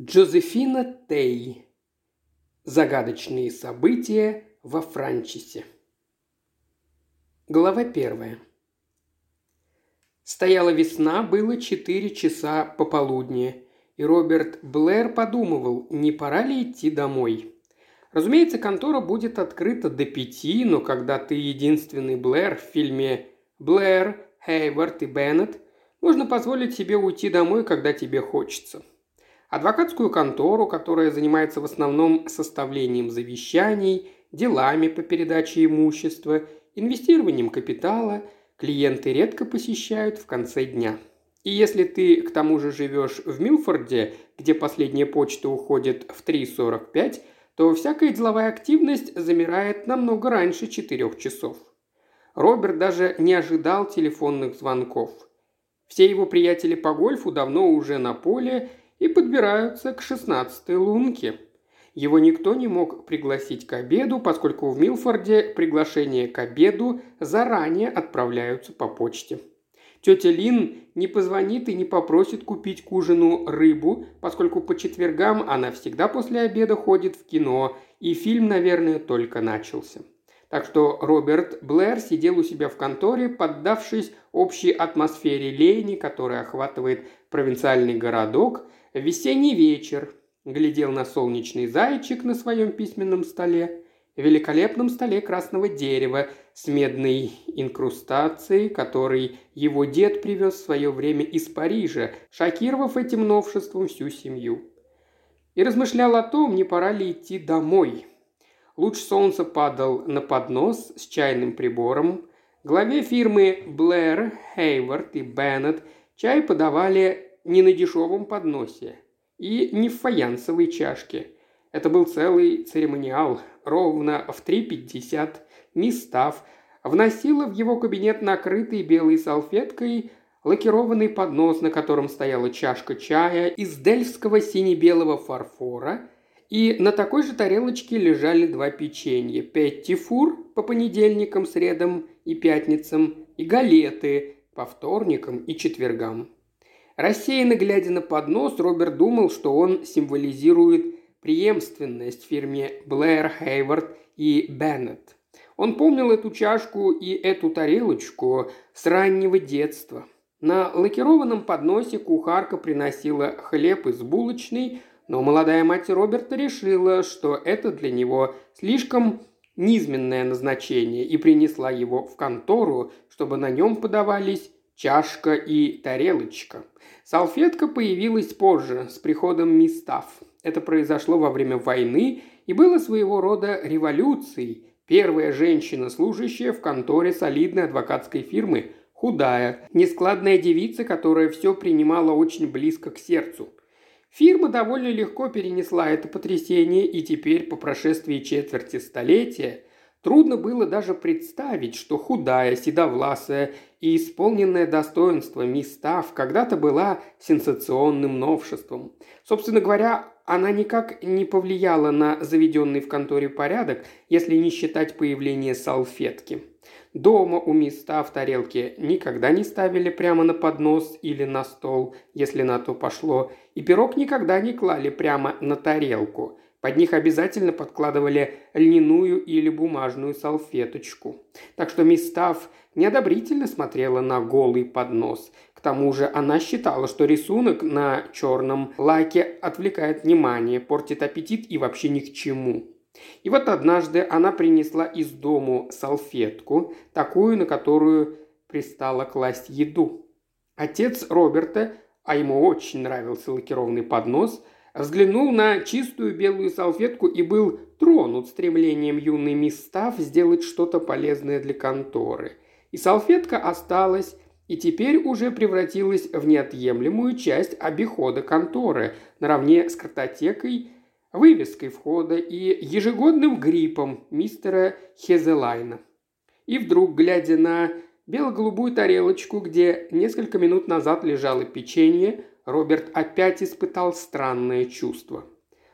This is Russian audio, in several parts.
Джозефина Тей. Загадочные события во Франчисе. Глава первая. Стояла весна, было четыре часа пополудни, и Роберт Блэр подумывал, не пора ли идти домой. Разумеется, контора будет открыта до пяти, но когда ты единственный Блэр в фильме «Блэр», «Хейвард» и «Беннет», можно позволить себе уйти домой, когда тебе хочется. Адвокатскую контору, которая занимается в основном составлением завещаний, делами по передаче имущества, инвестированием капитала, клиенты редко посещают в конце дня. И если ты к тому же живешь в Милфорде, где последняя почта уходит в 3.45, то всякая деловая активность замирает намного раньше четырех часов. Роберт даже не ожидал телефонных звонков. Все его приятели по гольфу давно уже на поле и подбираются к шестнадцатой лунке. Его никто не мог пригласить к обеду, поскольку в Милфорде приглашения к обеду заранее отправляются по почте. Тетя Лин не позвонит и не попросит купить к ужину рыбу, поскольку по четвергам она всегда после обеда ходит в кино, и фильм, наверное, только начался. Так что Роберт Блэр сидел у себя в конторе, поддавшись общей атмосфере лени, которая охватывает провинциальный городок, весенний вечер, глядел на солнечный зайчик на своем письменном столе, великолепном столе красного дерева с медной инкрустацией, который его дед привез в свое время из Парижа, шокировав этим новшеством всю семью. И размышлял о том, не пора ли идти домой. Луч солнца падал на поднос с чайным прибором. Главе фирмы Блэр, Хейвард и Беннет чай подавали не на дешевом подносе и не в фаянсовой чашке – это был целый церемониал. Ровно в 3.50 мисс Став вносила в его кабинет накрытый белой салфеткой лакированный поднос, на котором стояла чашка чая из дельфского сине-белого фарфора, и на такой же тарелочке лежали два печенья – петтифур по понедельникам, средам и пятницам, и галеты по вторникам и четвергам. Рассеянно глядя на поднос, Роберт думал, что он символизирует преемственность в фирме Блэр, Хейвард и Беннет. Он помнил эту чашку и эту тарелочку с раннего детства. На лакированном подносе кухарка приносила хлеб из булочной, но молодая мать Роберта решила, что это для него слишком низменное назначение и принесла его в контору, чтобы на нем подавались чашка и тарелочка. Салфетка появилась позже, с приходом мистав. Это произошло во время войны и было своего рода революцией. Первая женщина, служащая в конторе солидной адвокатской фирмы, худая, нескладная девица, которая все принимала очень близко к сердцу. Фирма довольно легко перенесла это потрясение, и теперь, по прошествии четверти столетия, трудно было даже представить, что худая, седовласая и исполненная достоинства мисс Тав когда-то была сенсационным новшеством. Собственно говоря, она никак не повлияла на заведенный в конторе порядок, если не считать появление салфетки. Дома у миста в тарелке никогда не ставили прямо на поднос или на стол, если на то пошло, и пирог никогда не клали прямо на тарелку. Под них обязательно подкладывали льняную или бумажную салфеточку. Так что мисс Став неодобрительно смотрела на голый поднос, тому же она считала, что рисунок на черном лаке отвлекает внимание, портит аппетит и вообще ни к чему. И вот однажды она принесла из дому салфетку, такую, на которую пристала класть еду. Отец Роберта, а ему очень нравился лакированный поднос, взглянул на чистую белую салфетку и был тронут стремлением юной мисс Став сделать что-то полезное для конторы. И салфетка осталась, и теперь уже превратилась в неотъемлемую часть обихода конторы, наравне с картотекой, вывеской входа и ежегодным гриппом мистера Хезелайна. И вдруг, глядя на бело-голубую тарелочку, где несколько минут назад лежало печенье, Роберт опять испытал странное чувство.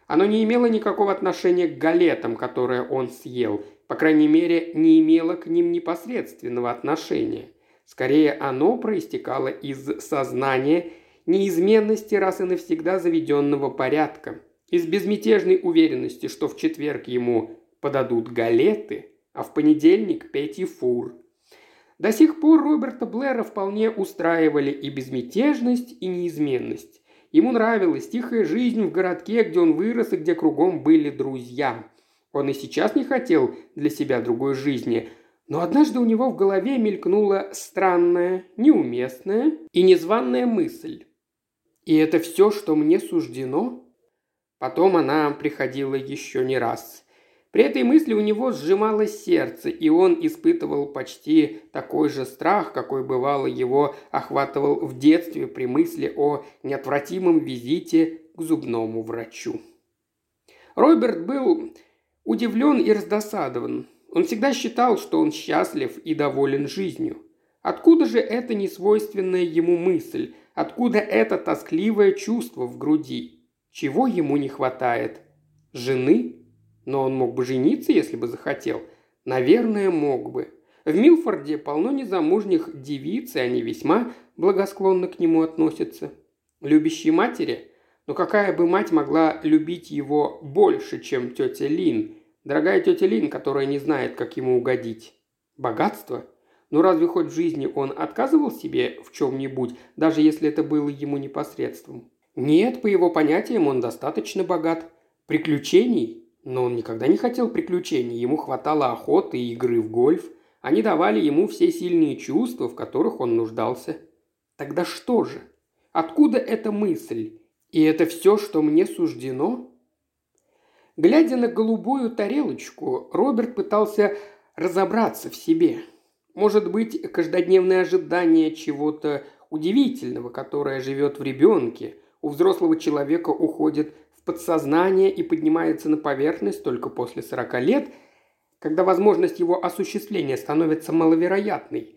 Оно не имело никакого отношения к галетам, которые он съел, по крайней мере, не имело к ним непосредственного отношения – Скорее, оно проистекало из сознания неизменности раз и навсегда заведенного порядка, из безмятежной уверенности, что в четверг ему подадут галеты, а в понедельник пяти фур. До сих пор Роберта Блэра вполне устраивали и безмятежность, и неизменность. Ему нравилась тихая жизнь в городке, где он вырос и где кругом были друзья. Он и сейчас не хотел для себя другой жизни, но однажды у него в голове мелькнула странная, неуместная и незваная мысль. «И это все, что мне суждено?» Потом она приходила еще не раз. При этой мысли у него сжималось сердце, и он испытывал почти такой же страх, какой бывало его охватывал в детстве при мысли о неотвратимом визите к зубному врачу. Роберт был удивлен и раздосадован. Он всегда считал, что он счастлив и доволен жизнью. Откуда же эта несвойственная ему мысль? Откуда это тоскливое чувство в груди? Чего ему не хватает? Жены? Но он мог бы жениться, если бы захотел. Наверное, мог бы. В Милфорде полно незамужних девиц, и они весьма благосклонно к нему относятся. Любящие матери? Но какая бы мать могла любить его больше, чем тетя Лин? Дорогая тетя Лин, которая не знает, как ему угодить. Богатство? Ну разве хоть в жизни он отказывал себе в чем-нибудь, даже если это было ему непосредством? Нет, по его понятиям он достаточно богат. Приключений? Но он никогда не хотел приключений, ему хватало охоты и игры в гольф. Они давали ему все сильные чувства, в которых он нуждался. Тогда что же? Откуда эта мысль? И это все, что мне суждено? Глядя на голубую тарелочку, Роберт пытался разобраться в себе. Может быть, каждодневное ожидание чего-то удивительного, которое живет в ребенке, у взрослого человека уходит в подсознание и поднимается на поверхность только после 40 лет, когда возможность его осуществления становится маловероятной.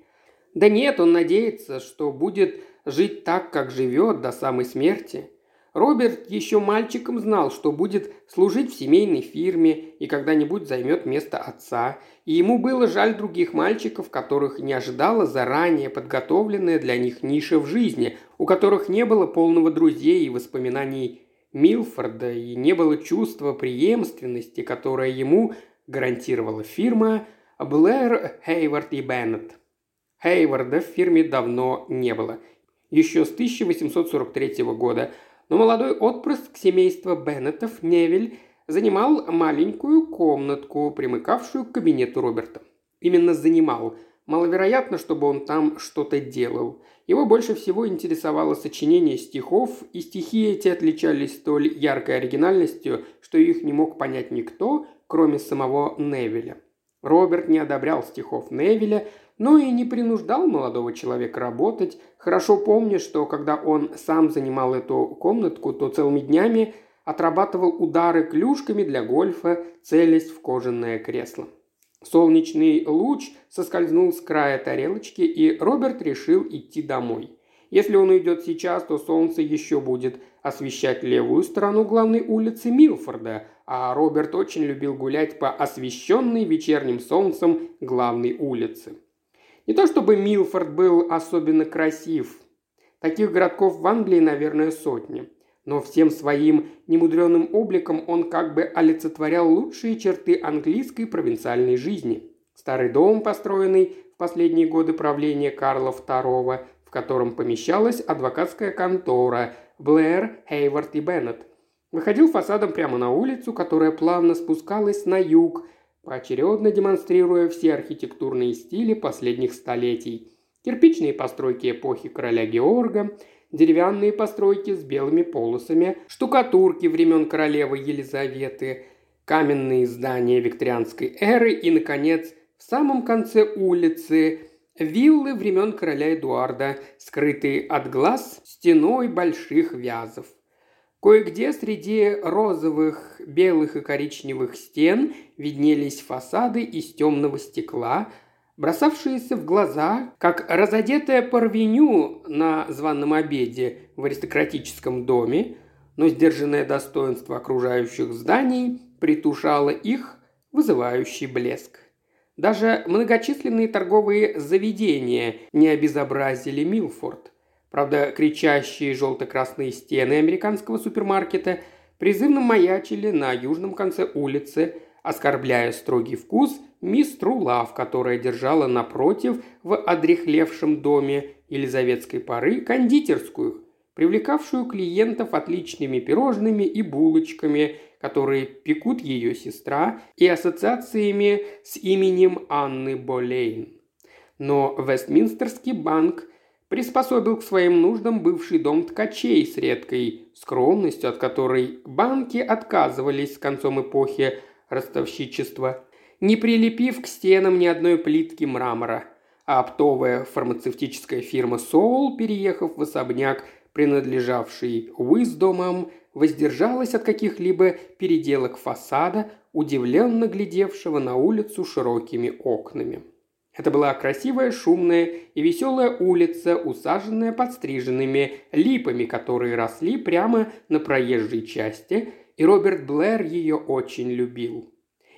Да нет, он надеется, что будет жить так, как живет до самой смерти. Роберт еще мальчиком знал, что будет служить в семейной фирме и когда-нибудь займет место отца. И ему было жаль других мальчиков, которых не ожидала заранее подготовленная для них ниша в жизни, у которых не было полного друзей и воспоминаний Милфорда и не было чувства преемственности, которое ему гарантировала фирма Блэр, Хейвард и Беннет. Хейварда в фирме давно не было, еще с 1843 года, но молодой отпрыск семейства Беннетов, Невель, занимал маленькую комнатку, примыкавшую к кабинету Роберта. Именно занимал. Маловероятно, чтобы он там что-то делал. Его больше всего интересовало сочинение стихов, и стихи эти отличались столь яркой оригинальностью, что их не мог понять никто, кроме самого Невеля. Роберт не одобрял стихов Невеля, но и не принуждал молодого человека работать, хорошо помня, что когда он сам занимал эту комнатку, то целыми днями отрабатывал удары клюшками для гольфа, целясь в кожаное кресло. Солнечный луч соскользнул с края тарелочки, и Роберт решил идти домой. Если он уйдет сейчас, то солнце еще будет освещать левую сторону главной улицы Милфорда, а Роберт очень любил гулять по освещенной вечерним солнцем главной улице. Не то чтобы Милфорд был особенно красив. Таких городков в Англии, наверное, сотни – но всем своим немудреным обликом он как бы олицетворял лучшие черты английской провинциальной жизни. Старый дом, построенный в последние годы правления Карла II, в котором помещалась адвокатская контора Блэр, Хейвард и Беннет, выходил фасадом прямо на улицу, которая плавно спускалась на юг, поочередно демонстрируя все архитектурные стили последних столетий. Кирпичные постройки эпохи короля Георга – деревянные постройки с белыми полосами, штукатурки времен королевы Елизаветы, каменные здания викторианской эры и, наконец, в самом конце улицы виллы времен короля Эдуарда, скрытые от глаз стеной больших вязов. Кое-где среди розовых, белых и коричневых стен виднелись фасады из темного стекла, бросавшиеся в глаза, как разодетая парвеню на званом обеде в аристократическом доме, но сдержанное достоинство окружающих зданий притушало их вызывающий блеск. Даже многочисленные торговые заведения не обезобразили Милфорд. Правда, кричащие желто-красные стены американского супермаркета призывно маячили на южном конце улицы, оскорбляя строгий вкус мисс Трулав, которая держала напротив в одрехлевшем доме Елизаветской поры кондитерскую, привлекавшую клиентов отличными пирожными и булочками, которые пекут ее сестра, и ассоциациями с именем Анны Болейн. Но Вестминстерский банк приспособил к своим нуждам бывший дом ткачей с редкой скромностью, от которой банки отказывались с концом эпохи ростовщичества, не прилепив к стенам ни одной плитки мрамора, а оптовая фармацевтическая фирма «Соул», переехав в особняк, принадлежавший Уиздомам, воздержалась от каких-либо переделок фасада, удивленно глядевшего на улицу широкими окнами. Это была красивая, шумная и веселая улица, усаженная подстриженными липами, которые росли прямо на проезжей части, и Роберт Блэр ее очень любил.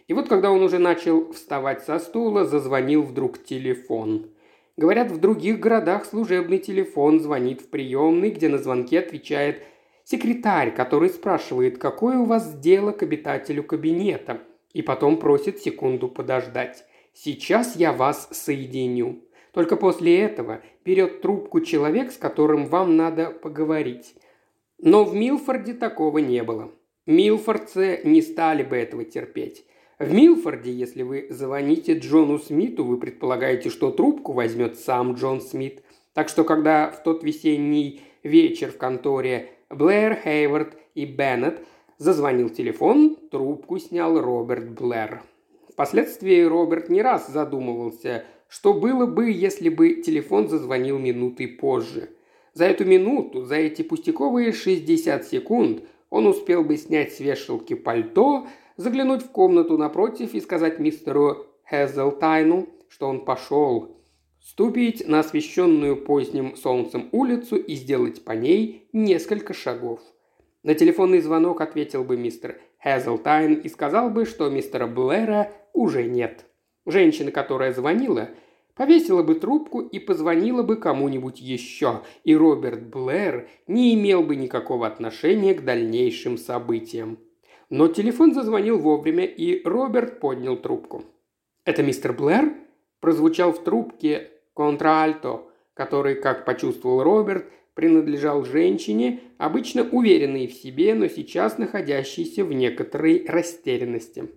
И вот когда он уже начал вставать со стула, зазвонил вдруг телефон. Говорят, в других городах служебный телефон звонит в приемный, где на звонке отвечает секретарь, который спрашивает, какое у вас дело к обитателю кабинета, и потом просит секунду подождать. Сейчас я вас соединю. Только после этого берет трубку человек, с которым вам надо поговорить. Но в Милфорде такого не было. Милфордцы не стали бы этого терпеть. В Милфорде, если вы звоните Джону Смиту, вы предполагаете, что трубку возьмет сам Джон Смит. Так что, когда в тот весенний вечер в конторе Блэр, Хейвард и Беннет зазвонил телефон, трубку снял Роберт Блэр. Впоследствии Роберт не раз задумывался, что было бы, если бы телефон зазвонил минутой позже. За эту минуту, за эти пустяковые 60 секунд он успел бы снять с вешалки пальто, заглянуть в комнату напротив и сказать мистеру Хезелтайну, что он пошел, ступить на освещенную поздним солнцем улицу и сделать по ней несколько шагов. На телефонный звонок ответил бы мистер Хезелтайн и сказал бы, что мистера Блэра уже нет. Женщина, которая звонила, повесила бы трубку и позвонила бы кому-нибудь еще, и Роберт Блэр не имел бы никакого отношения к дальнейшим событиям. Но телефон зазвонил вовремя, и Роберт поднял трубку. «Это мистер Блэр?» прозвучал в трубке контральто, который, как почувствовал Роберт, принадлежал женщине, обычно уверенной в себе, но сейчас находящейся в некоторой растерянности.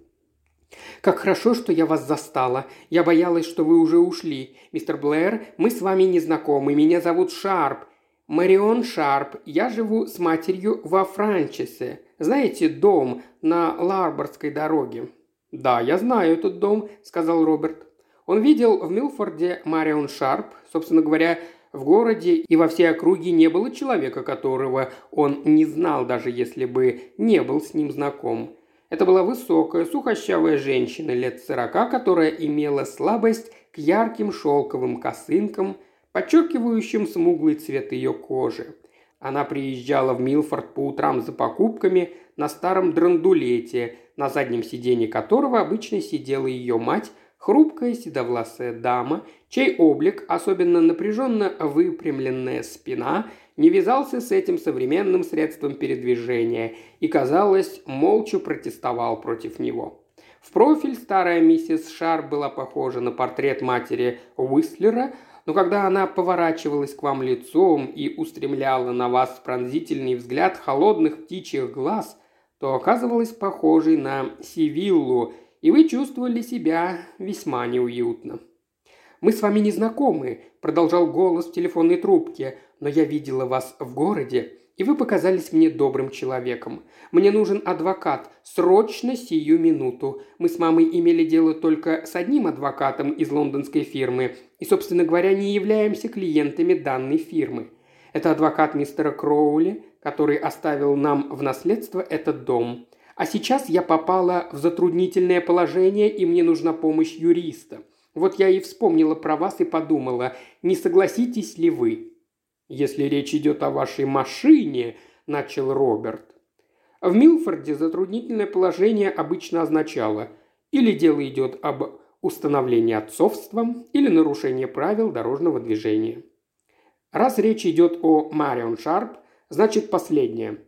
«Как хорошо, что я вас застала. Я боялась, что вы уже ушли. Мистер Блэр, мы с вами не знакомы. Меня зовут Шарп. Марион Шарп. Я живу с матерью во Франчесе. Знаете, дом на Ларбордской дороге?» «Да, я знаю этот дом», – сказал Роберт. Он видел в Милфорде Марион Шарп. Собственно говоря, в городе и во всей округе не было человека, которого он не знал, даже если бы не был с ним знаком. Это была высокая, сухощавая женщина лет сорока, которая имела слабость к ярким шелковым косынкам, подчеркивающим смуглый цвет ее кожи. Она приезжала в Милфорд по утрам за покупками на старом драндулете, на заднем сиденье которого обычно сидела ее мать, хрупкая седовласая дама, чей облик, особенно напряженно выпрямленная спина, не вязался с этим современным средством передвижения и, казалось, молча протестовал против него. В профиль старая миссис Шар была похожа на портрет матери Уистлера, но когда она поворачивалась к вам лицом и устремляла на вас пронзительный взгляд холодных птичьих глаз, то оказывалась похожей на Сивиллу, и вы чувствовали себя весьма неуютно. «Мы с вами не знакомы», – продолжал голос в телефонной трубке, «но я видела вас в городе, и вы показались мне добрым человеком. Мне нужен адвокат, срочно сию минуту. Мы с мамой имели дело только с одним адвокатом из лондонской фирмы, и, собственно говоря, не являемся клиентами данной фирмы. Это адвокат мистера Кроули, который оставил нам в наследство этот дом. А сейчас я попала в затруднительное положение, и мне нужна помощь юриста. Вот я и вспомнила про вас и подумала, не согласитесь ли вы?» «Если речь идет о вашей машине», – начал Роберт. В Милфорде затруднительное положение обычно означало или дело идет об установлении отцовства, или нарушение правил дорожного движения. Раз речь идет о Марион Шарп, значит последняя.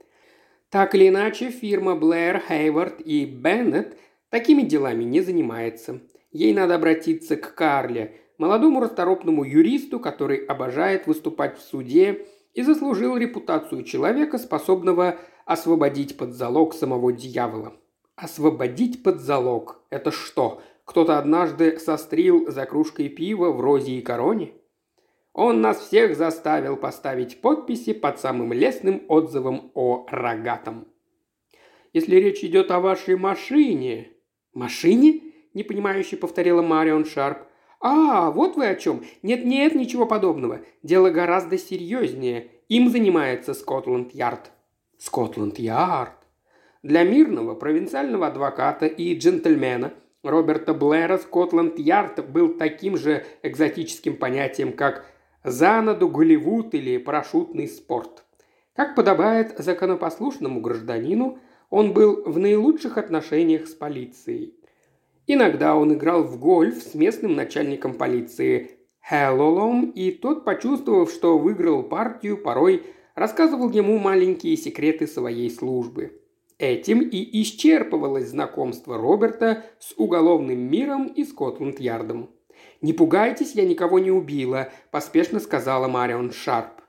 Так или иначе, фирма Блэр, Хейвард и Беннет такими делами не занимается. Ей надо обратиться к Карле, молодому расторопному юристу, который обожает выступать в суде и заслужил репутацию человека, способного освободить под залог самого дьявола. Освободить под залог – это что? Кто-то однажды сострил за кружкой пива в розе и короне? Он нас всех заставил поставить подписи под самым лестным отзывом о рогатом. Если речь идет о вашей машине... Машине? Непонимающе повторила Марион Шарп. «А, вот вы о чем. Нет-нет, ничего подобного. Дело гораздо серьезнее. Им занимается Скотланд-Ярд». «Скотланд-Ярд?» Для мирного провинциального адвоката и джентльмена Роберта Блэра Скотланд-Ярд был таким же экзотическим понятием, как занаду Голливуд или парашютный спорт. Как подобает законопослушному гражданину, он был в наилучших отношениях с полицией. Иногда он играл в гольф с местным начальником полиции Хэллолом, и тот, почувствовав, что выиграл партию, порой рассказывал ему маленькие секреты своей службы. Этим и исчерпывалось знакомство Роберта с уголовным миром и Скотланд-Ярдом. «Не пугайтесь, я никого не убила», – поспешно сказала Марион Шарп.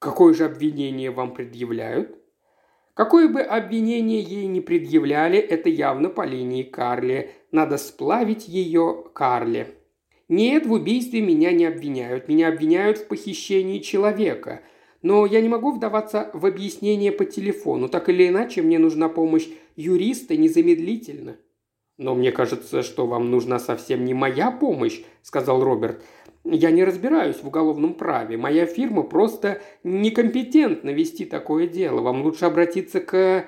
«Какое же обвинение вам предъявляют?» Какое бы обвинение ей не предъявляли, это явно по линии Карли. Надо сплавить ее Карли. Нет, в убийстве меня не обвиняют. Меня обвиняют в похищении человека. Но я не могу вдаваться в объяснение по телефону. Так или иначе, мне нужна помощь юриста незамедлительно. «Но мне кажется, что вам нужна совсем не моя помощь», – сказал Роберт. «Я не разбираюсь в уголовном праве. Моя фирма просто некомпетентна вести такое дело. Вам лучше обратиться к...»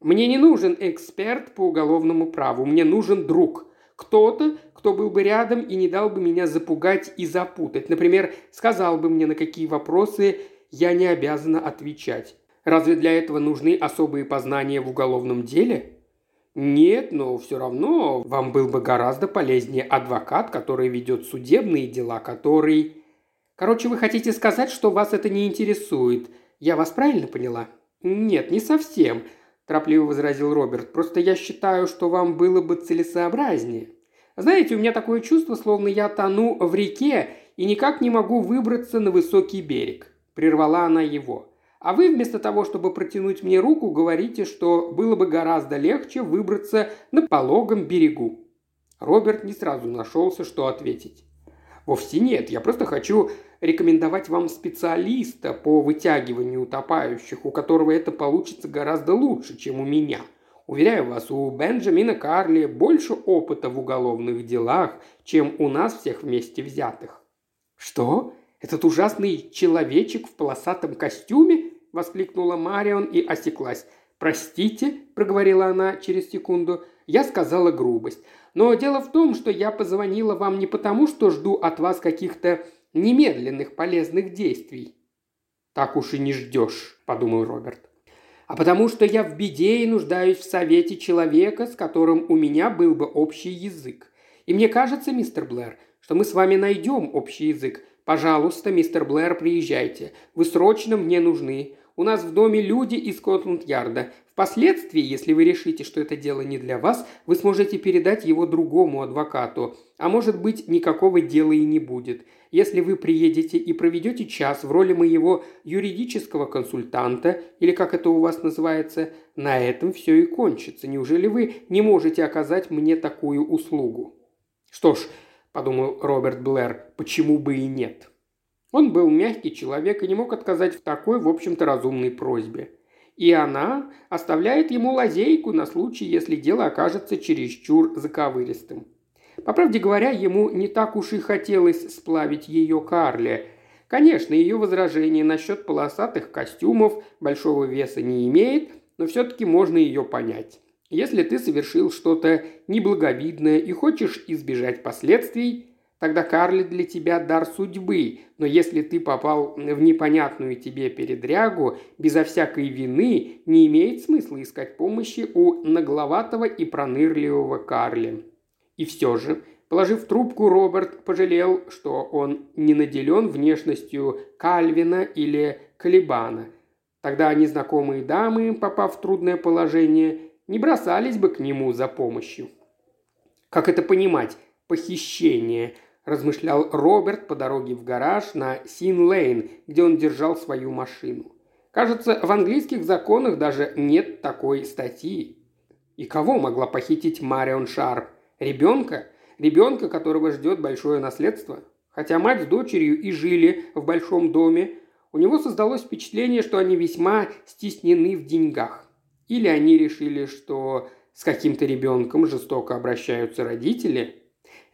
«Мне не нужен эксперт по уголовному праву. Мне нужен друг. Кто-то, кто был бы рядом и не дал бы меня запугать и запутать. Например, сказал бы мне, на какие вопросы я не обязана отвечать. Разве для этого нужны особые познания в уголовном деле? Нет, но все равно вам был бы гораздо полезнее адвокат, который ведет судебные дела, который... Короче, вы хотите сказать, что вас это не интересует. Я вас правильно поняла? Нет, не совсем, торопливо возразил Роберт. Просто я считаю, что вам было бы целесообразнее. Знаете, у меня такое чувство, словно я тону в реке и никак не могу выбраться на высокий берег. Прервала она его. А вы вместо того, чтобы протянуть мне руку, говорите, что было бы гораздо легче выбраться на пологом берегу. Роберт не сразу нашелся, что ответить. Вовсе нет, я просто хочу рекомендовать вам специалиста по вытягиванию утопающих, у которого это получится гораздо лучше, чем у меня. Уверяю вас, у Бенджамина Карли больше опыта в уголовных делах, чем у нас всех вместе взятых. Что? Этот ужасный человечек в полосатом костюме?» – воскликнула Марион и осеклась. «Простите», – проговорила она через секунду, – «я сказала грубость. Но дело в том, что я позвонила вам не потому, что жду от вас каких-то немедленных полезных действий». «Так уж и не ждешь», – подумал Роберт. «А потому что я в беде и нуждаюсь в совете человека, с которым у меня был бы общий язык. И мне кажется, мистер Блэр, что мы с вами найдем общий язык, Пожалуйста, мистер Блэр, приезжайте. Вы срочно мне нужны. У нас в доме люди из Скотланд-Ярда. Впоследствии, если вы решите, что это дело не для вас, вы сможете передать его другому адвокату. А может быть, никакого дела и не будет. Если вы приедете и проведете час в роли моего юридического консультанта, или как это у вас называется, на этом все и кончится. Неужели вы не можете оказать мне такую услугу? Что ж, подумал Роберт Блэр, почему бы и нет. Он был мягкий человек и не мог отказать в такой, в общем-то, разумной просьбе. И она оставляет ему лазейку на случай, если дело окажется чересчур заковыристым. По правде говоря, ему не так уж и хотелось сплавить ее Карле. Конечно, ее возражение насчет полосатых костюмов большого веса не имеет, но все-таки можно ее понять. Если ты совершил что-то неблаговидное и хочешь избежать последствий, тогда Карли для тебя дар судьбы, но если ты попал в непонятную тебе передрягу, безо всякой вины не имеет смысла искать помощи у нагловатого и пронырливого Карли. И все же, Положив трубку, Роберт пожалел, что он не наделен внешностью Кальвина или Калибана. Тогда незнакомые дамы, попав в трудное положение, не бросались бы к нему за помощью. Как это понимать? Похищение, размышлял Роберт по дороге в гараж на Син-Лейн, где он держал свою машину. Кажется, в английских законах даже нет такой статьи. И кого могла похитить Марион Шарп? Ребенка? Ребенка, которого ждет большое наследство? Хотя мать с дочерью и жили в большом доме, у него создалось впечатление, что они весьма стеснены в деньгах. Или они решили, что с каким-то ребенком жестоко обращаются родители.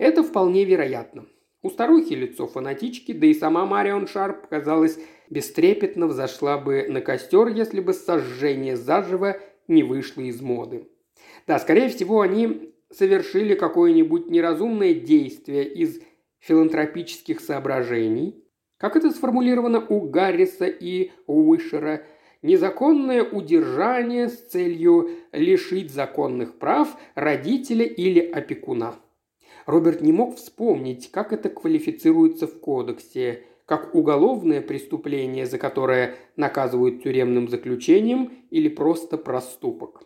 Это вполне вероятно. У старухи лицо фанатички, да и сама Марион Шарп, казалось, бестрепетно взошла бы на костер, если бы сожжение заживо не вышло из моды. Да, скорее всего, они совершили какое-нибудь неразумное действие из филантропических соображений, как это сформулировано у Гарриса и Уишера, незаконное удержание с целью лишить законных прав родителя или опекуна. Роберт не мог вспомнить, как это квалифицируется в кодексе, как уголовное преступление, за которое наказывают тюремным заключением или просто проступок.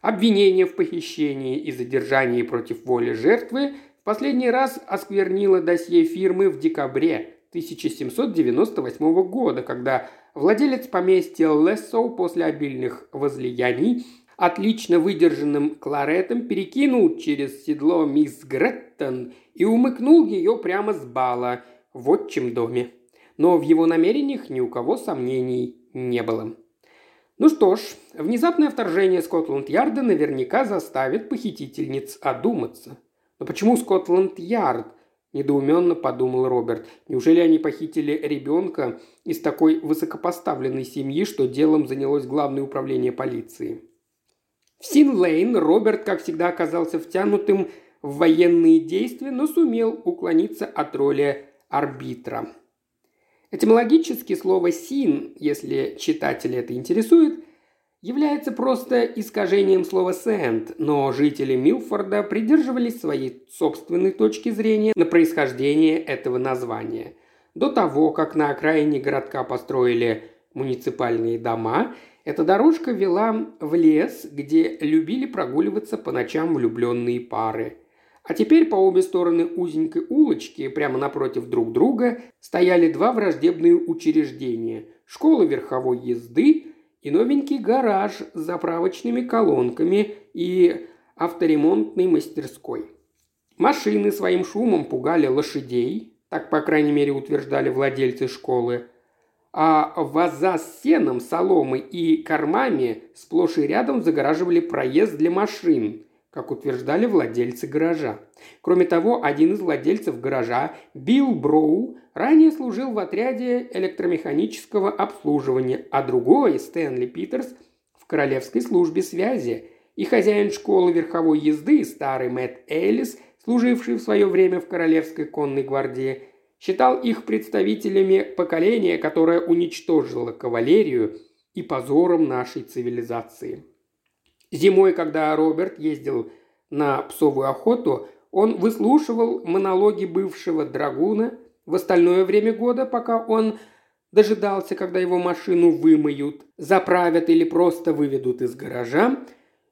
Обвинение в похищении и задержании против воли жертвы в последний раз осквернило досье фирмы в декабре 1798 года, когда владелец поместья Лессоу после обильных возлияний отлично выдержанным кларетом перекинул через седло мисс Греттон и умыкнул ее прямо с бала в отчим доме. Но в его намерениях ни у кого сомнений не было. Ну что ж, внезапное вторжение Скотланд-Ярда наверняка заставит похитительниц одуматься. Но почему Скотланд-Ярд? Недоуменно подумал Роберт. Неужели они похитили ребенка из такой высокопоставленной семьи, что делом занялось главное управление полиции? В Син-Лейн Роберт, как всегда, оказался втянутым в военные действия, но сумел уклониться от роли арбитра. Этимологически слово «син», если читателя это интересует, является просто искажением слова «сент», но жители Милфорда придерживались своей собственной точки зрения на происхождение этого названия. До того, как на окраине городка построили муниципальные дома, эта дорожка вела в лес, где любили прогуливаться по ночам влюбленные пары – а теперь по обе стороны узенькой улочки, прямо напротив друг друга, стояли два враждебные учреждения – школа верховой езды и новенький гараж с заправочными колонками и авторемонтной мастерской. Машины своим шумом пугали лошадей, так, по крайней мере, утверждали владельцы школы, а ваза с сеном, соломой и кормами сплошь и рядом загораживали проезд для машин, как утверждали владельцы гаража. Кроме того, один из владельцев гаража, Билл Броу, ранее служил в отряде электромеханического обслуживания, а другой, Стэнли Питерс, в Королевской службе связи. И хозяин школы верховой езды, старый Мэтт Эллис, служивший в свое время в Королевской конной гвардии, считал их представителями поколения, которое уничтожило кавалерию и позором нашей цивилизации. Зимой, когда Роберт ездил на псовую охоту, он выслушивал монологи бывшего драгуна. В остальное время года, пока он дожидался, когда его машину вымоют, заправят или просто выведут из гаража,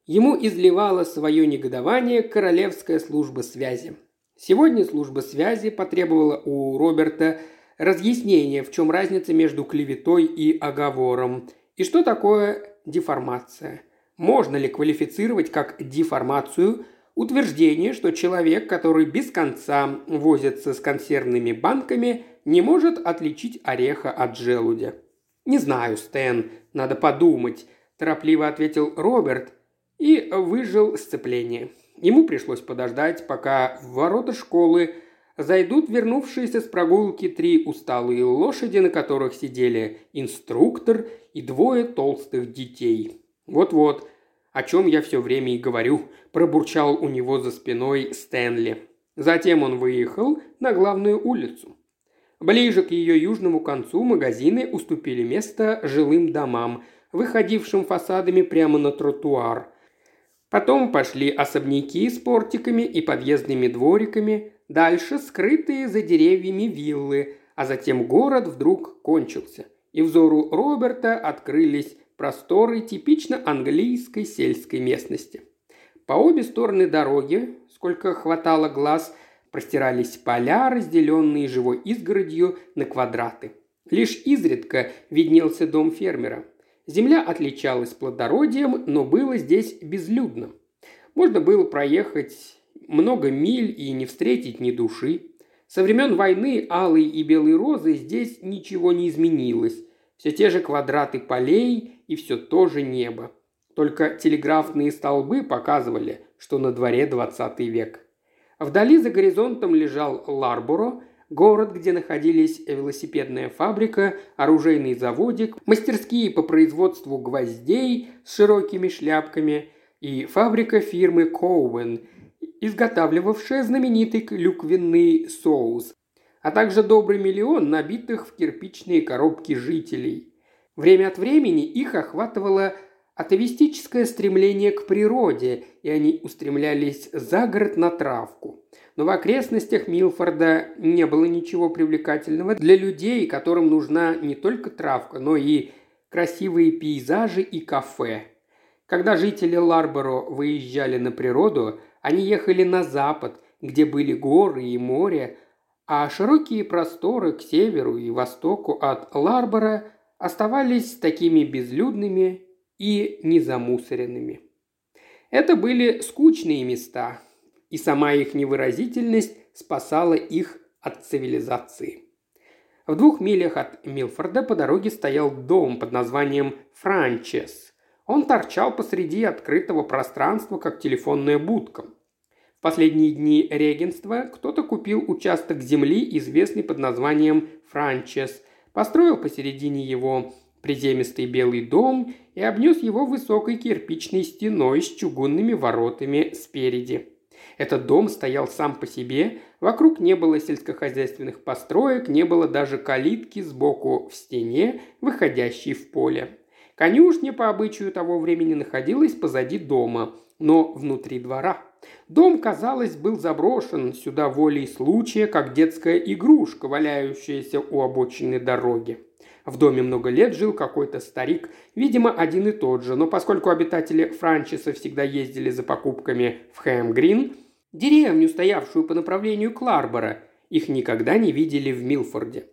ему изливала свое негодование Королевская служба связи. Сегодня служба связи потребовала у Роберта разъяснения, в чем разница между клеветой и оговором, и что такое деформация – можно ли квалифицировать как деформацию утверждение, что человек, который без конца возится с консервными банками, не может отличить ореха от желудя? «Не знаю, Стэн, надо подумать», – торопливо ответил Роберт и выжил сцепление. Ему пришлось подождать, пока в ворота школы зайдут вернувшиеся с прогулки три усталые лошади, на которых сидели инструктор и двое толстых детей. «Вот-вот, о чем я все время и говорю», – пробурчал у него за спиной Стэнли. Затем он выехал на главную улицу. Ближе к ее южному концу магазины уступили место жилым домам, выходившим фасадами прямо на тротуар. Потом пошли особняки с портиками и подъездными двориками, дальше скрытые за деревьями виллы, а затем город вдруг кончился, и взору Роберта открылись просторы типично английской сельской местности. По обе стороны дороги, сколько хватало глаз, простирались поля, разделенные живой изгородью на квадраты. Лишь изредка виднелся дом фермера. Земля отличалась плодородием, но было здесь безлюдно. Можно было проехать много миль и не встретить ни души. Со времен войны алые и белые розы здесь ничего не изменилось. Все те же квадраты полей и все то же небо. Только телеграфные столбы показывали, что на дворе 20 век. Вдали за горизонтом лежал Ларборо – Город, где находились велосипедная фабрика, оружейный заводик, мастерские по производству гвоздей с широкими шляпками и фабрика фирмы Коуэн, изготавливавшая знаменитый клюквенный соус, а также добрый миллион набитых в кирпичные коробки жителей. Время от времени их охватывало атовистическое стремление к природе, и они устремлялись за город на травку – но в окрестностях Милфорда не было ничего привлекательного для людей, которым нужна не только травка, но и красивые пейзажи и кафе. Когда жители Ларборо выезжали на природу, они ехали на запад, где были горы и море, а широкие просторы к северу и востоку от Ларбора оставались такими безлюдными и незамусоренными. Это были скучные места, и сама их невыразительность спасала их от цивилизации. В двух милях от Милфорда по дороге стоял дом под названием Франчес. Он торчал посреди открытого пространства, как телефонная будка. В последние дни регенства кто-то купил участок земли, известный под названием Франчес, построил посередине его приземистый белый дом и обнес его высокой кирпичной стеной с чугунными воротами спереди – этот дом стоял сам по себе, вокруг не было сельскохозяйственных построек, не было даже калитки сбоку в стене, выходящей в поле. Конюшня по обычаю того времени находилась позади дома, но внутри двора. Дом, казалось, был заброшен сюда волей случая, как детская игрушка, валяющаяся у обочины дороги. В доме много лет жил какой-то старик, видимо, один и тот же, но поскольку обитатели Франчиса всегда ездили за покупками в Хэм-Грин, деревню, стоявшую по направлению Кларбора, их никогда не видели в Милфорде.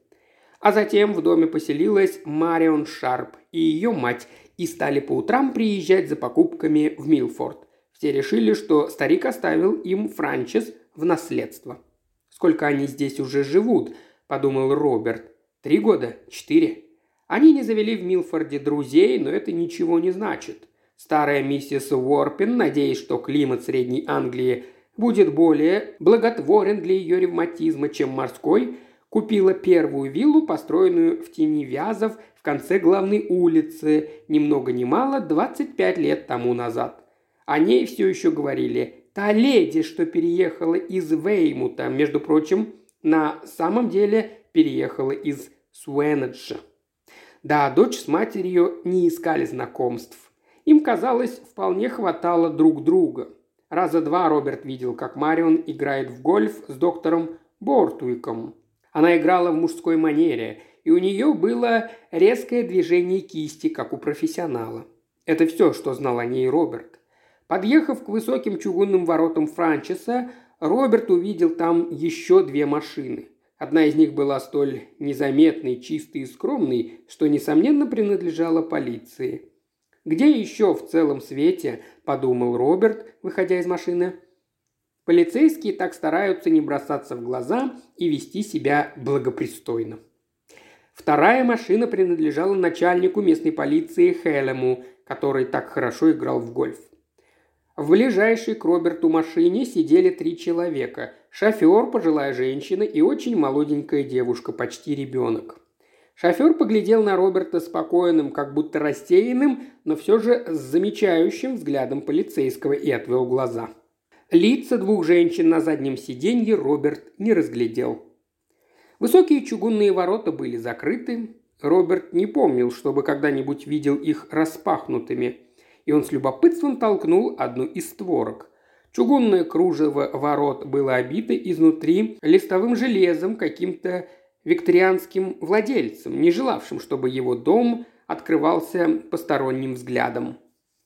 А затем в доме поселилась Марион Шарп и ее мать, и стали по утрам приезжать за покупками в Милфорд. Все решили, что старик оставил им Франчис в наследство. «Сколько они здесь уже живут?» – подумал Роберт. Три года? Четыре? Они не завели в Милфорде друзей, но это ничего не значит. Старая миссис Уорпин, надеясь, что климат Средней Англии будет более благотворен для ее ревматизма, чем морской, купила первую виллу, построенную в тени вязов в конце главной улицы, ни много ни мало 25 лет тому назад. О ней все еще говорили. Та леди, что переехала из Веймута, между прочим, на самом деле переехала из Суэнеджа. Да, дочь с матерью не искали знакомств. Им, казалось, вполне хватало друг друга. Раза два Роберт видел, как Марион играет в гольф с доктором Бортуиком. Она играла в мужской манере, и у нее было резкое движение кисти, как у профессионала. Это все, что знал о ней Роберт. Подъехав к высоким чугунным воротам Франчеса, Роберт увидел там еще две машины. Одна из них была столь незаметной, чистой и скромной, что, несомненно, принадлежала полиции. «Где еще в целом свете?» – подумал Роберт, выходя из машины. Полицейские так стараются не бросаться в глаза и вести себя благопристойно. Вторая машина принадлежала начальнику местной полиции Хелему, который так хорошо играл в гольф. В ближайшей к Роберту машине сидели три человека – шофер, пожилая женщина и очень молоденькая девушка, почти ребенок. Шофер поглядел на Роберта спокойным, как будто рассеянным, но все же с замечающим взглядом полицейского и отвел глаза. Лица двух женщин на заднем сиденье Роберт не разглядел. Высокие чугунные ворота были закрыты. Роберт не помнил, чтобы когда-нибудь видел их распахнутыми – и он с любопытством толкнул одну из створок. Чугунное кружево ворот было обито изнутри листовым железом каким-то викторианским владельцем, не желавшим, чтобы его дом открывался посторонним взглядом.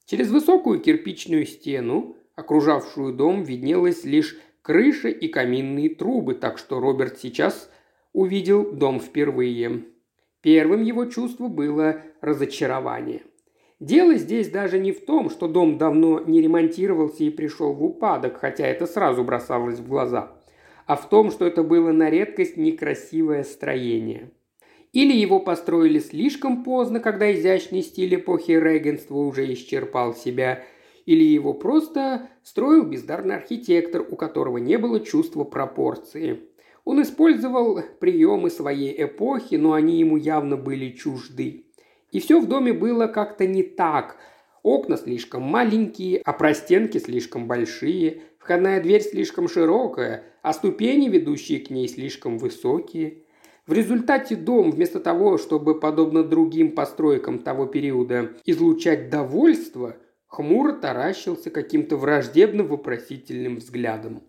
Через высокую кирпичную стену, окружавшую дом, виднелась лишь крыша и каминные трубы, так что Роберт сейчас увидел дом впервые. Первым его чувство было разочарование. Дело здесь даже не в том, что дом давно не ремонтировался и пришел в упадок, хотя это сразу бросалось в глаза, а в том, что это было на редкость некрасивое строение. Или его построили слишком поздно, когда изящный стиль эпохи регенства уже исчерпал себя, или его просто строил бездарный архитектор, у которого не было чувства пропорции. Он использовал приемы своей эпохи, но они ему явно были чужды. И все в доме было как-то не так. Окна слишком маленькие, а простенки слишком большие, входная дверь слишком широкая, а ступени, ведущие к ней, слишком высокие. В результате дом, вместо того, чтобы, подобно другим постройкам того периода, излучать довольство, хмуро таращился каким-то враждебным вопросительным взглядом.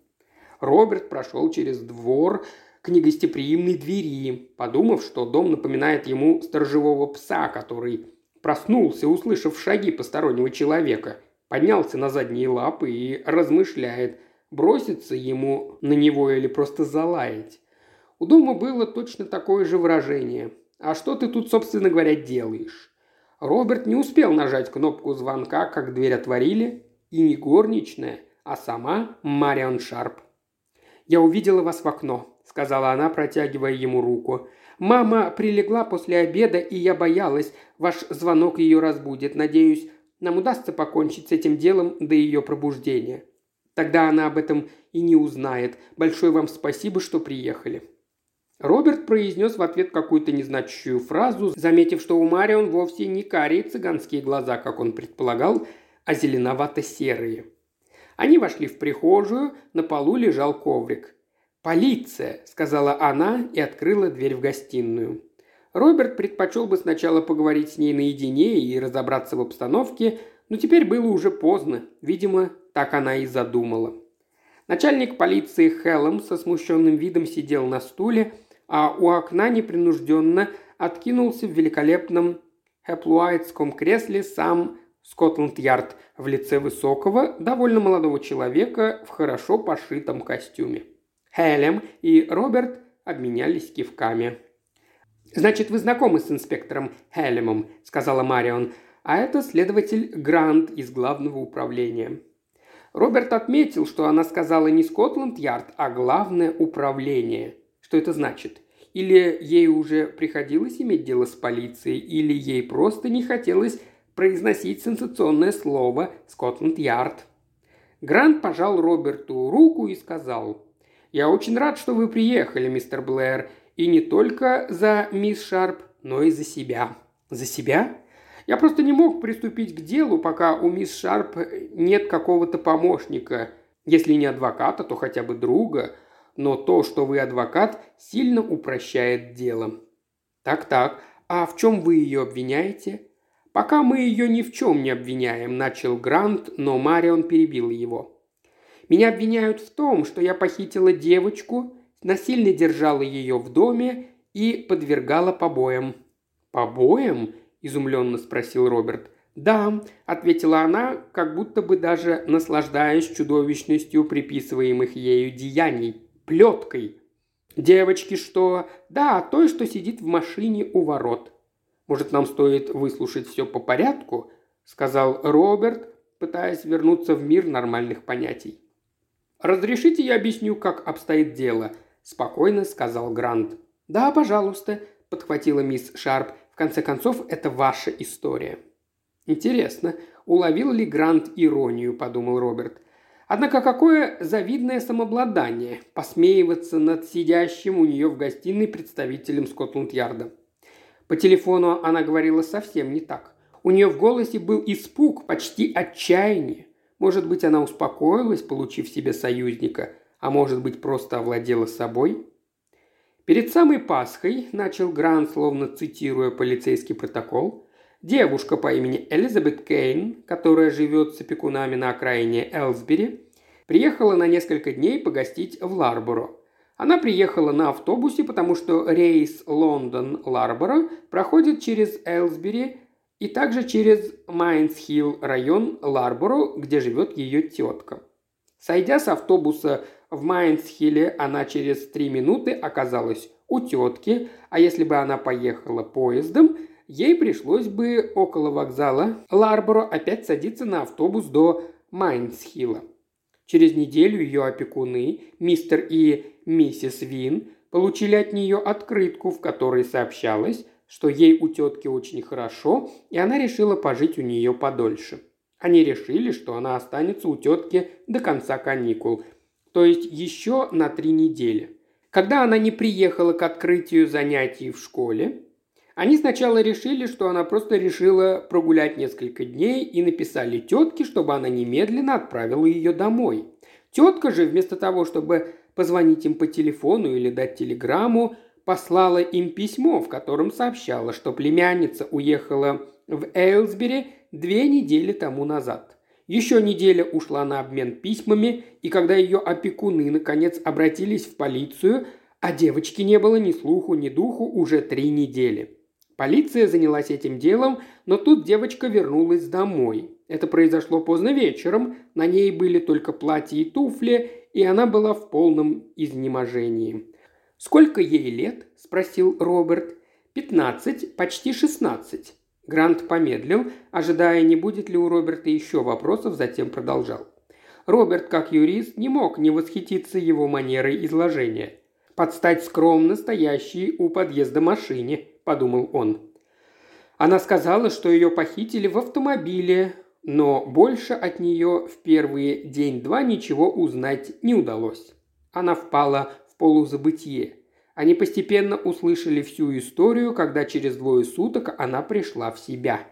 Роберт прошел через двор к негостеприимной двери, подумав, что дом напоминает ему сторожевого пса, который проснулся, услышав шаги постороннего человека, поднялся на задние лапы и размышляет, броситься ему на него или просто залаять. У дома было точно такое же выражение. «А что ты тут, собственно говоря, делаешь?» Роберт не успел нажать кнопку звонка, как дверь отворили, и не горничная, а сама Марион Шарп. «Я увидела вас в окно», – сказала она, протягивая ему руку. «Мама прилегла после обеда, и я боялась, ваш звонок ее разбудит. Надеюсь, нам удастся покончить с этим делом до ее пробуждения. Тогда она об этом и не узнает. Большое вам спасибо, что приехали». Роберт произнес в ответ какую-то незначащую фразу, заметив, что у Марион вовсе не карие цыганские глаза, как он предполагал, а зеленовато-серые. Они вошли в прихожую, на полу лежал коврик. «Полиция!» – сказала она и открыла дверь в гостиную. Роберт предпочел бы сначала поговорить с ней наедине и разобраться в обстановке, но теперь было уже поздно. Видимо, так она и задумала. Начальник полиции Хеллом со смущенным видом сидел на стуле, а у окна непринужденно откинулся в великолепном хэплуайтском кресле сам Скотланд-Ярд в лице высокого, довольно молодого человека в хорошо пошитом костюме. Хелем и Роберт обменялись кивками. «Значит, вы знакомы с инспектором Хелемом», – сказала Марион, – «а это следователь Грант из главного управления». Роберт отметил, что она сказала не Скотланд-Ярд, а главное управление. Что это значит? Или ей уже приходилось иметь дело с полицией, или ей просто не хотелось произносить сенсационное слово «Скотланд-Ярд». Грант пожал Роберту руку и сказал, «Я очень рад, что вы приехали, мистер Блэр, и не только за мисс Шарп, но и за себя». «За себя?» Я просто не мог приступить к делу, пока у мисс Шарп нет какого-то помощника. Если не адвоката, то хотя бы друга. Но то, что вы адвокат, сильно упрощает дело. Так-так, а в чем вы ее обвиняете? «Пока мы ее ни в чем не обвиняем», – начал Грант, но Марион перебил его. «Меня обвиняют в том, что я похитила девочку, насильно держала ее в доме и подвергала побоям». «Побоям?» – изумленно спросил Роберт. «Да», – ответила она, как будто бы даже наслаждаясь чудовищностью приписываемых ею деяний. «Плеткой». «Девочки что?» «Да, той, что сидит в машине у ворот», может, нам стоит выслушать все по порядку?» – сказал Роберт, пытаясь вернуться в мир нормальных понятий. «Разрешите я объясню, как обстоит дело?» – спокойно сказал Грант. «Да, пожалуйста», – подхватила мисс Шарп. «В конце концов, это ваша история». «Интересно, уловил ли Грант иронию?» – подумал Роберт. Однако какое завидное самообладание посмеиваться над сидящим у нее в гостиной представителем Скотланд-Ярда. По телефону она говорила совсем не так. У нее в голосе был испуг, почти отчаяние. Может быть, она успокоилась, получив себе союзника, а может быть, просто овладела собой? Перед самой Пасхой, начал Грант, словно цитируя полицейский протокол, Девушка по имени Элизабет Кейн, которая живет с опекунами на окраине Элсбери, приехала на несколько дней погостить в Ларборо. Она приехала на автобусе, потому что рейс Лондон-Ларборо проходит через Элсбери и также через Майнс-Хилл район Ларборо, где живет ее тетка. Сойдя с автобуса в Майнс-Хилле, она через три минуты оказалась у тетки, а если бы она поехала поездом, ей пришлось бы около вокзала Ларборо опять садиться на автобус до Майнсхилла. Через неделю ее опекуны, мистер и миссис Вин, получили от нее открытку, в которой сообщалось, что ей у тетки очень хорошо, и она решила пожить у нее подольше. Они решили, что она останется у тетки до конца каникул, то есть еще на три недели. Когда она не приехала к открытию занятий в школе, они сначала решили, что она просто решила прогулять несколько дней и написали тетке, чтобы она немедленно отправила ее домой. Тетка же, вместо того, чтобы позвонить им по телефону или дать телеграмму, послала им письмо, в котором сообщала, что племянница уехала в Эйлсбери две недели тому назад. Еще неделя ушла на обмен письмами, и когда ее опекуны наконец обратились в полицию, а девочки не было ни слуху, ни духу уже три недели. Полиция занялась этим делом, но тут девочка вернулась домой. Это произошло поздно вечером, на ней были только платье и туфли, и она была в полном изнеможении. «Сколько ей лет?» – спросил Роберт. «Пятнадцать, почти шестнадцать». Грант помедлил, ожидая, не будет ли у Роберта еще вопросов, затем продолжал. Роберт, как юрист, не мог не восхититься его манерой изложения. «Подстать скромно стоящей у подъезда машине», – подумал он. Она сказала, что ее похитили в автомобиле, но больше от нее в первые день-два ничего узнать не удалось. Она впала в полузабытие. Они постепенно услышали всю историю, когда через двое суток она пришла в себя.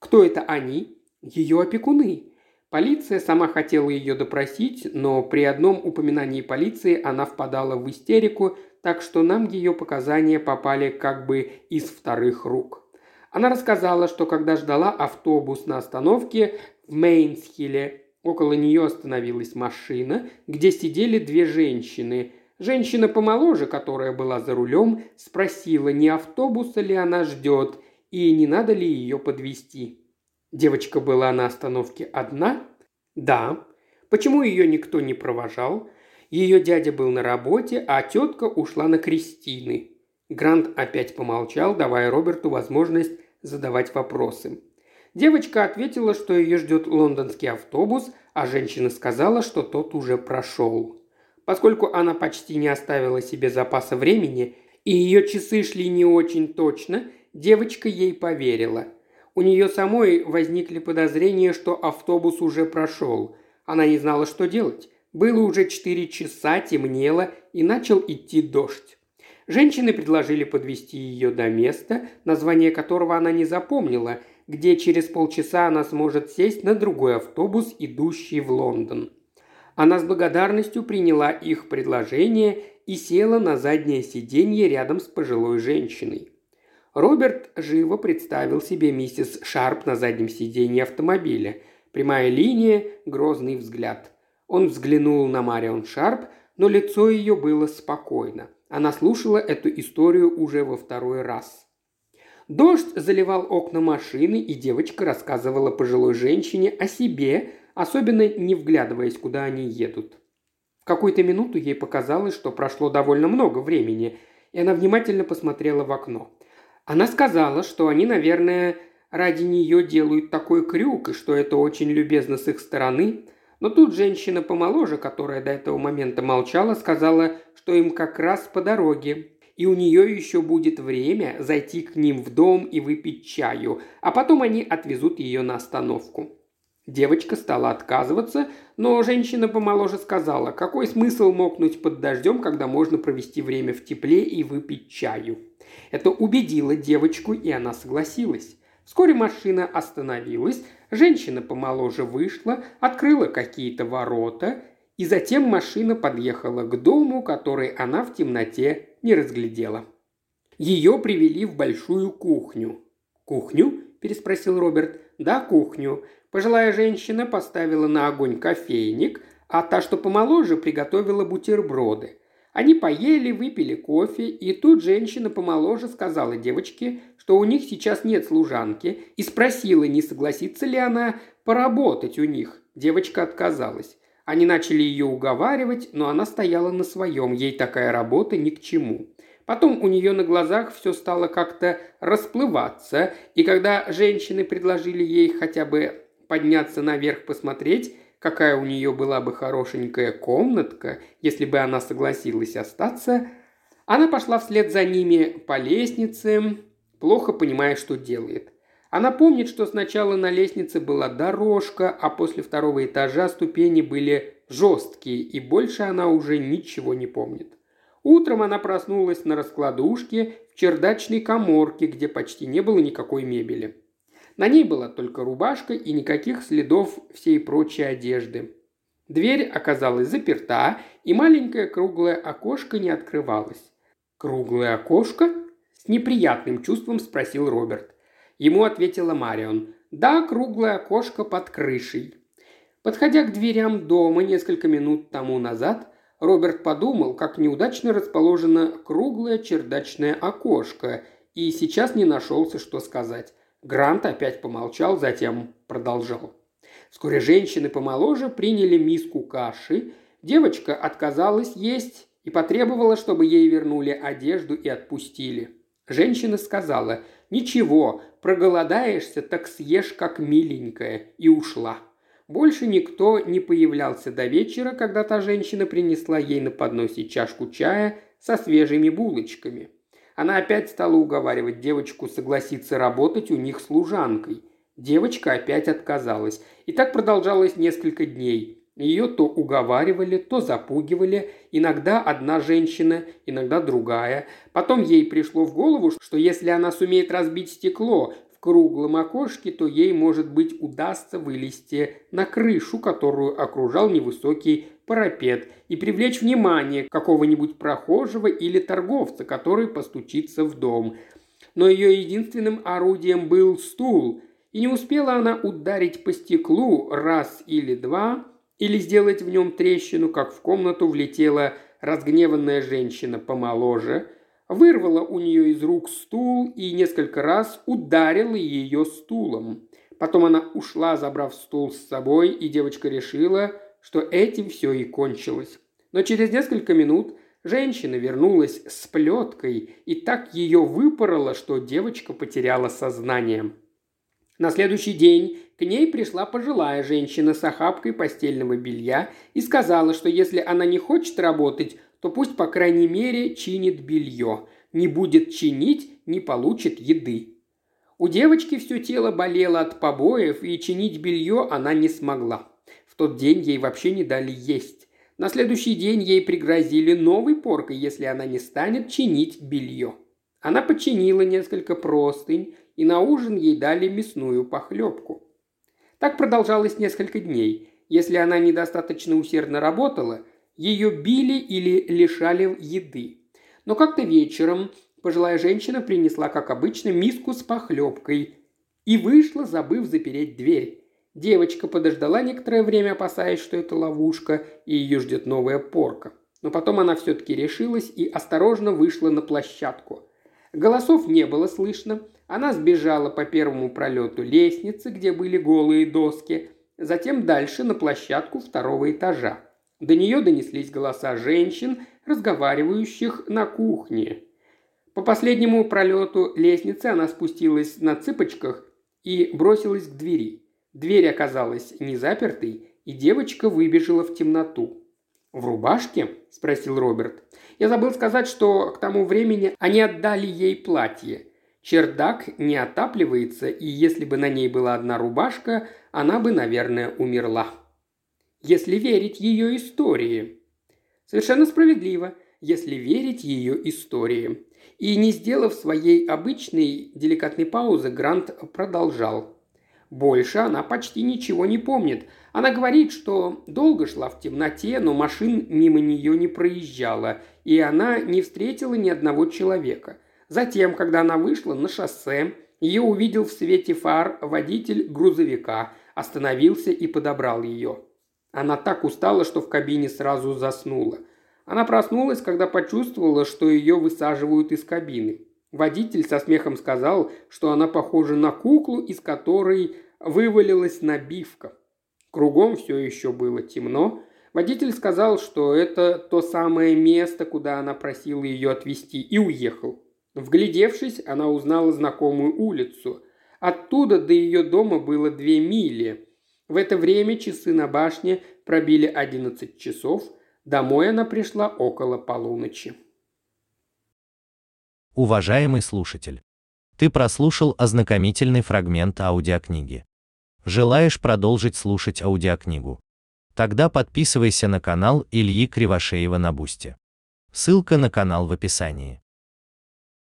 Кто это они? Ее опекуны. Полиция сама хотела ее допросить, но при одном упоминании полиции она впадала в истерику, так что нам ее показания попали как бы из вторых рук. Она рассказала, что когда ждала автобус на остановке в Мейнсхилле, около нее остановилась машина, где сидели две женщины, Женщина помоложе, которая была за рулем, спросила, не автобуса ли она ждет и не надо ли ее подвести. Девочка была на остановке одна? Да. Почему ее никто не провожал? Ее дядя был на работе, а тетка ушла на Кристины. Грант опять помолчал, давая Роберту возможность задавать вопросы. Девочка ответила, что ее ждет лондонский автобус, а женщина сказала, что тот уже прошел. Поскольку она почти не оставила себе запаса времени, и ее часы шли не очень точно, девочка ей поверила. У нее самой возникли подозрения, что автобус уже прошел. Она не знала, что делать. Было уже четыре часа, темнело, и начал идти дождь. Женщины предложили подвести ее до места, название которого она не запомнила, где через полчаса она сможет сесть на другой автобус, идущий в Лондон. Она с благодарностью приняла их предложение и села на заднее сиденье рядом с пожилой женщиной. Роберт живо представил себе миссис Шарп на заднем сиденье автомобиля. Прямая линия, грозный взгляд. Он взглянул на Марион Шарп, но лицо ее было спокойно. Она слушала эту историю уже во второй раз. Дождь заливал окна машины, и девочка рассказывала пожилой женщине о себе, особенно не вглядываясь, куда они едут. В какую-то минуту ей показалось, что прошло довольно много времени, и она внимательно посмотрела в окно. Она сказала, что они, наверное, ради нее делают такой крюк, и что это очень любезно с их стороны. Но тут женщина помоложе, которая до этого момента молчала, сказала, что им как раз по дороге, и у нее еще будет время зайти к ним в дом и выпить чаю, а потом они отвезут ее на остановку. Девочка стала отказываться, но женщина помоложе сказала, какой смысл мокнуть под дождем, когда можно провести время в тепле и выпить чаю. Это убедило девочку, и она согласилась. Вскоре машина остановилась, женщина помоложе вышла, открыла какие-то ворота, и затем машина подъехала к дому, который она в темноте не разглядела. Ее привели в большую кухню. «Кухню?» – переспросил Роберт. «Да, кухню. Пожилая женщина поставила на огонь кофейник, а та, что помоложе, приготовила бутерброды. Они поели, выпили кофе, и тут женщина помоложе сказала девочке, что у них сейчас нет служанки, и спросила, не согласится ли она поработать у них. Девочка отказалась. Они начали ее уговаривать, но она стояла на своем, ей такая работа ни к чему. Потом у нее на глазах все стало как-то расплываться, и когда женщины предложили ей хотя бы подняться наверх посмотреть, какая у нее была бы хорошенькая комнатка, если бы она согласилась остаться, она пошла вслед за ними по лестнице, плохо понимая, что делает. Она помнит, что сначала на лестнице была дорожка, а после второго этажа ступени были жесткие, и больше она уже ничего не помнит. Утром она проснулась на раскладушке в чердачной коморке, где почти не было никакой мебели. На ней была только рубашка и никаких следов всей прочей одежды. Дверь оказалась заперта, и маленькое круглое окошко не открывалось. «Круглое окошко?» – с неприятным чувством спросил Роберт. Ему ответила Марион. «Да, круглое окошко под крышей». Подходя к дверям дома несколько минут тому назад, Роберт подумал, как неудачно расположено круглое чердачное окошко, и сейчас не нашелся, что сказать. Грант опять помолчал, затем продолжал. Вскоре женщины помоложе приняли миску каши, девочка отказалась есть и потребовала, чтобы ей вернули одежду и отпустили. Женщина сказала «Ничего, проголодаешься, так съешь как миленькая» и ушла. Больше никто не появлялся до вечера, когда та женщина принесла ей на подносе чашку чая со свежими булочками. Она опять стала уговаривать девочку согласиться работать у них служанкой. Девочка опять отказалась. И так продолжалось несколько дней. Ее то уговаривали, то запугивали, иногда одна женщина, иногда другая. Потом ей пришло в голову, что если она сумеет разбить стекло, в круглом окошке, то ей, может быть, удастся вылезти на крышу, которую окружал невысокий парапет, и привлечь внимание какого-нибудь прохожего или торговца, который постучится в дом. Но ее единственным орудием был стул, и не успела она ударить по стеклу раз или два, или сделать в нем трещину, как в комнату влетела разгневанная женщина помоложе – вырвала у нее из рук стул и несколько раз ударила ее стулом. Потом она ушла, забрав стул с собой, и девочка решила, что этим все и кончилось. Но через несколько минут женщина вернулась с плеткой и так ее выпорола, что девочка потеряла сознание. На следующий день к ней пришла пожилая женщина с охапкой постельного белья и сказала, что если она не хочет работать, то пусть, по крайней мере, чинит белье. Не будет чинить, не получит еды. У девочки все тело болело от побоев, и чинить белье она не смогла. В тот день ей вообще не дали есть. На следующий день ей пригрозили новой поркой, если она не станет чинить белье. Она починила несколько простынь, и на ужин ей дали мясную похлебку. Так продолжалось несколько дней. Если она недостаточно усердно работала, ее били или лишали еды. Но как-то вечером пожилая женщина принесла, как обычно, миску с похлебкой и вышла, забыв запереть дверь. Девочка подождала некоторое время, опасаясь, что это ловушка, и ее ждет новая порка. Но потом она все-таки решилась и осторожно вышла на площадку. Голосов не было слышно. Она сбежала по первому пролету лестницы, где были голые доски, затем дальше на площадку второго этажа. До нее донеслись голоса женщин, разговаривающих на кухне. По последнему пролету лестницы она спустилась на цыпочках и бросилась к двери. Дверь оказалась не запертой, и девочка выбежала в темноту. «В рубашке?» – спросил Роберт. «Я забыл сказать, что к тому времени они отдали ей платье. Чердак не отапливается, и если бы на ней была одна рубашка, она бы, наверное, умерла» если верить ее истории. Совершенно справедливо, если верить ее истории. И не сделав своей обычной деликатной паузы, Грант продолжал. Больше она почти ничего не помнит. Она говорит, что долго шла в темноте, но машин мимо нее не проезжала, и она не встретила ни одного человека. Затем, когда она вышла на шоссе, Ее увидел в свете фар водитель грузовика, остановился и подобрал ее. Она так устала, что в кабине сразу заснула. Она проснулась, когда почувствовала, что ее высаживают из кабины. Водитель со смехом сказал, что она похожа на куклу, из которой вывалилась набивка. Кругом все еще было темно. Водитель сказал, что это то самое место, куда она просила ее отвезти, и уехал. Вглядевшись, она узнала знакомую улицу. Оттуда до ее дома было две мили. В это время часы на башне пробили одиннадцать часов. Домой она пришла около полуночи. Уважаемый слушатель, ты прослушал ознакомительный фрагмент аудиокниги. Желаешь продолжить слушать аудиокнигу? Тогда подписывайся на канал Ильи Кривошеева на Бусте. Ссылка на канал в описании.